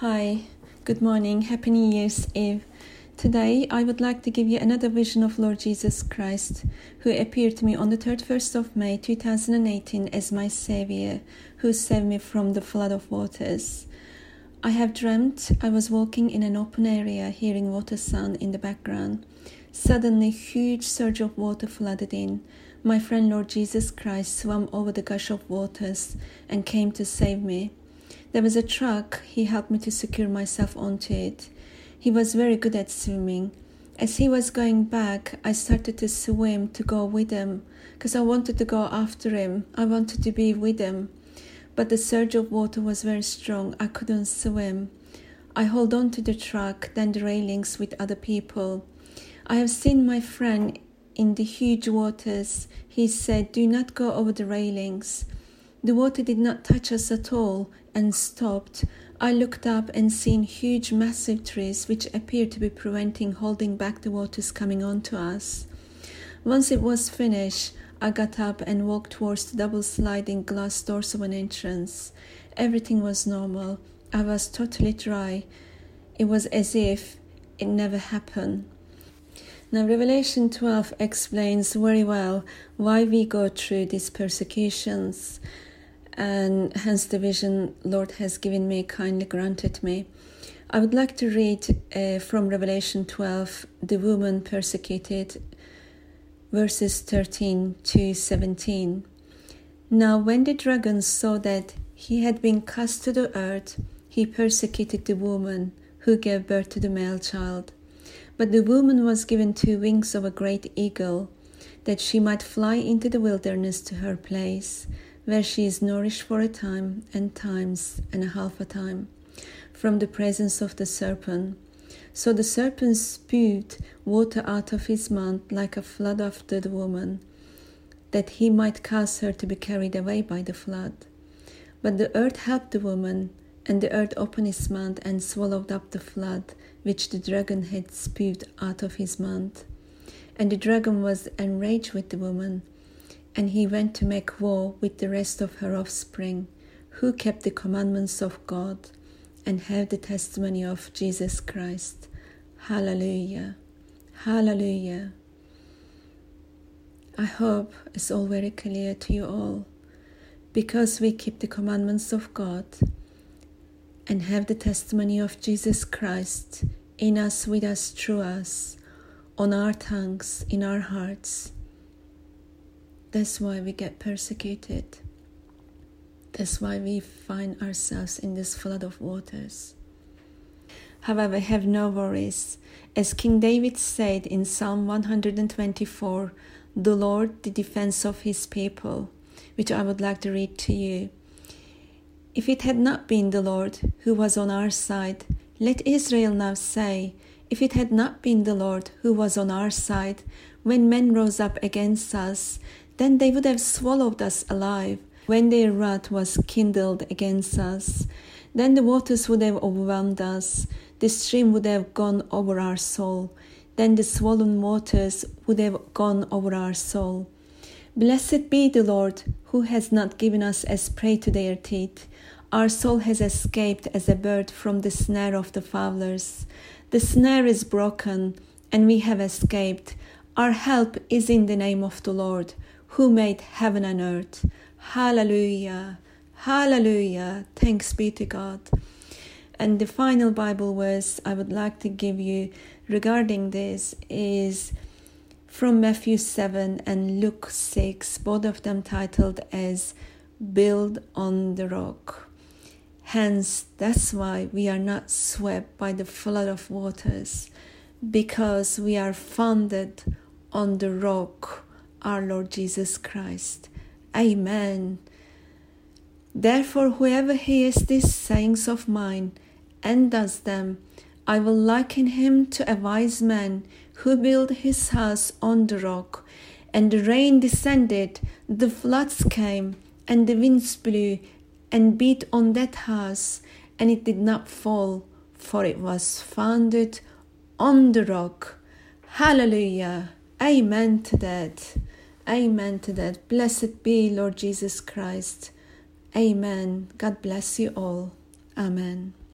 Hi, good morning, Happy New Year's Eve. Today I would like to give you another vision of Lord Jesus Christ, who appeared to me on the 31st of May 2018 as my Savior, who saved me from the flood of waters. I have dreamt I was walking in an open area, hearing water sound in the background. Suddenly, huge surge of water flooded in. My friend Lord Jesus Christ swam over the gush of waters and came to save me. There was a truck, he helped me to secure myself onto it. He was very good at swimming. As he was going back, I started to swim to go with him because I wanted to go after him. I wanted to be with him. But the surge of water was very strong. I couldn't swim. I hold on to the truck, then the railings with other people. I have seen my friend in the huge waters. He said, Do not go over the railings. The water did not touch us at all and stopped. I looked up and seen huge massive trees which appeared to be preventing holding back the waters coming on to us. Once it was finished, I got up and walked towards the double sliding glass doors of an entrance. Everything was normal. I was totally dry. It was as if it never happened. Now, Revelation 12 explains very well why we go through these persecutions and hence the vision Lord has given me, kindly granted me. I would like to read uh, from Revelation 12, the woman persecuted, verses 13 to 17. Now, when the dragon saw that he had been cast to the earth, he persecuted the woman who gave birth to the male child. But the woman was given two wings of a great eagle, that she might fly into the wilderness to her place where she is nourished for a time and times and a half a time from the presence of the serpent. So the serpent spewed water out of his mouth like a flood after the woman, that he might cause her to be carried away by the flood. But the earth helped the woman, and the earth opened its mouth and swallowed up the flood which the dragon had spewed out of his mouth. And the dragon was enraged with the woman and he went to make war with the rest of her offspring, who kept the commandments of God and have the testimony of Jesus Christ. Hallelujah! Hallelujah! I hope it's all very clear to you all. Because we keep the commandments of God and have the testimony of Jesus Christ in us, with us, through us, on our tongues, in our hearts that's why we get persecuted. That's why we find ourselves in this flood of waters. However, have no worries. As King David said in Psalm 124, the Lord, the defense of his people, which I would like to read to you. If it had not been the Lord who was on our side, let Israel now say, if it had not been the Lord who was on our side, when men rose up against us, then they would have swallowed us alive when their wrath was kindled against us. Then the waters would have overwhelmed us, the stream would have gone over our soul, then the swollen waters would have gone over our soul. Blessed be the Lord, who has not given us as prey to their teeth. Our soul has escaped as a bird from the snare of the fowlers. The snare is broken, and we have escaped. Our help is in the name of the Lord who made heaven and earth. Hallelujah. Hallelujah. Thanks be to God. And the final Bible verse I would like to give you regarding this is from Matthew 7 and Luke 6, both of them titled as Build on the Rock. Hence, that's why we are not swept by the flood of waters, because we are founded on the rock our Lord Jesus Christ. Amen. Therefore, whoever hears these sayings of mine and does them, I will liken him to a wise man who built his house on the rock. And the rain descended, the floods came, and the winds blew and beat on that house, and it did not fall, for it was founded on the rock. Hallelujah. Amen to that. Amen to that. Blessed be Lord Jesus Christ. Amen. God bless you all. Amen.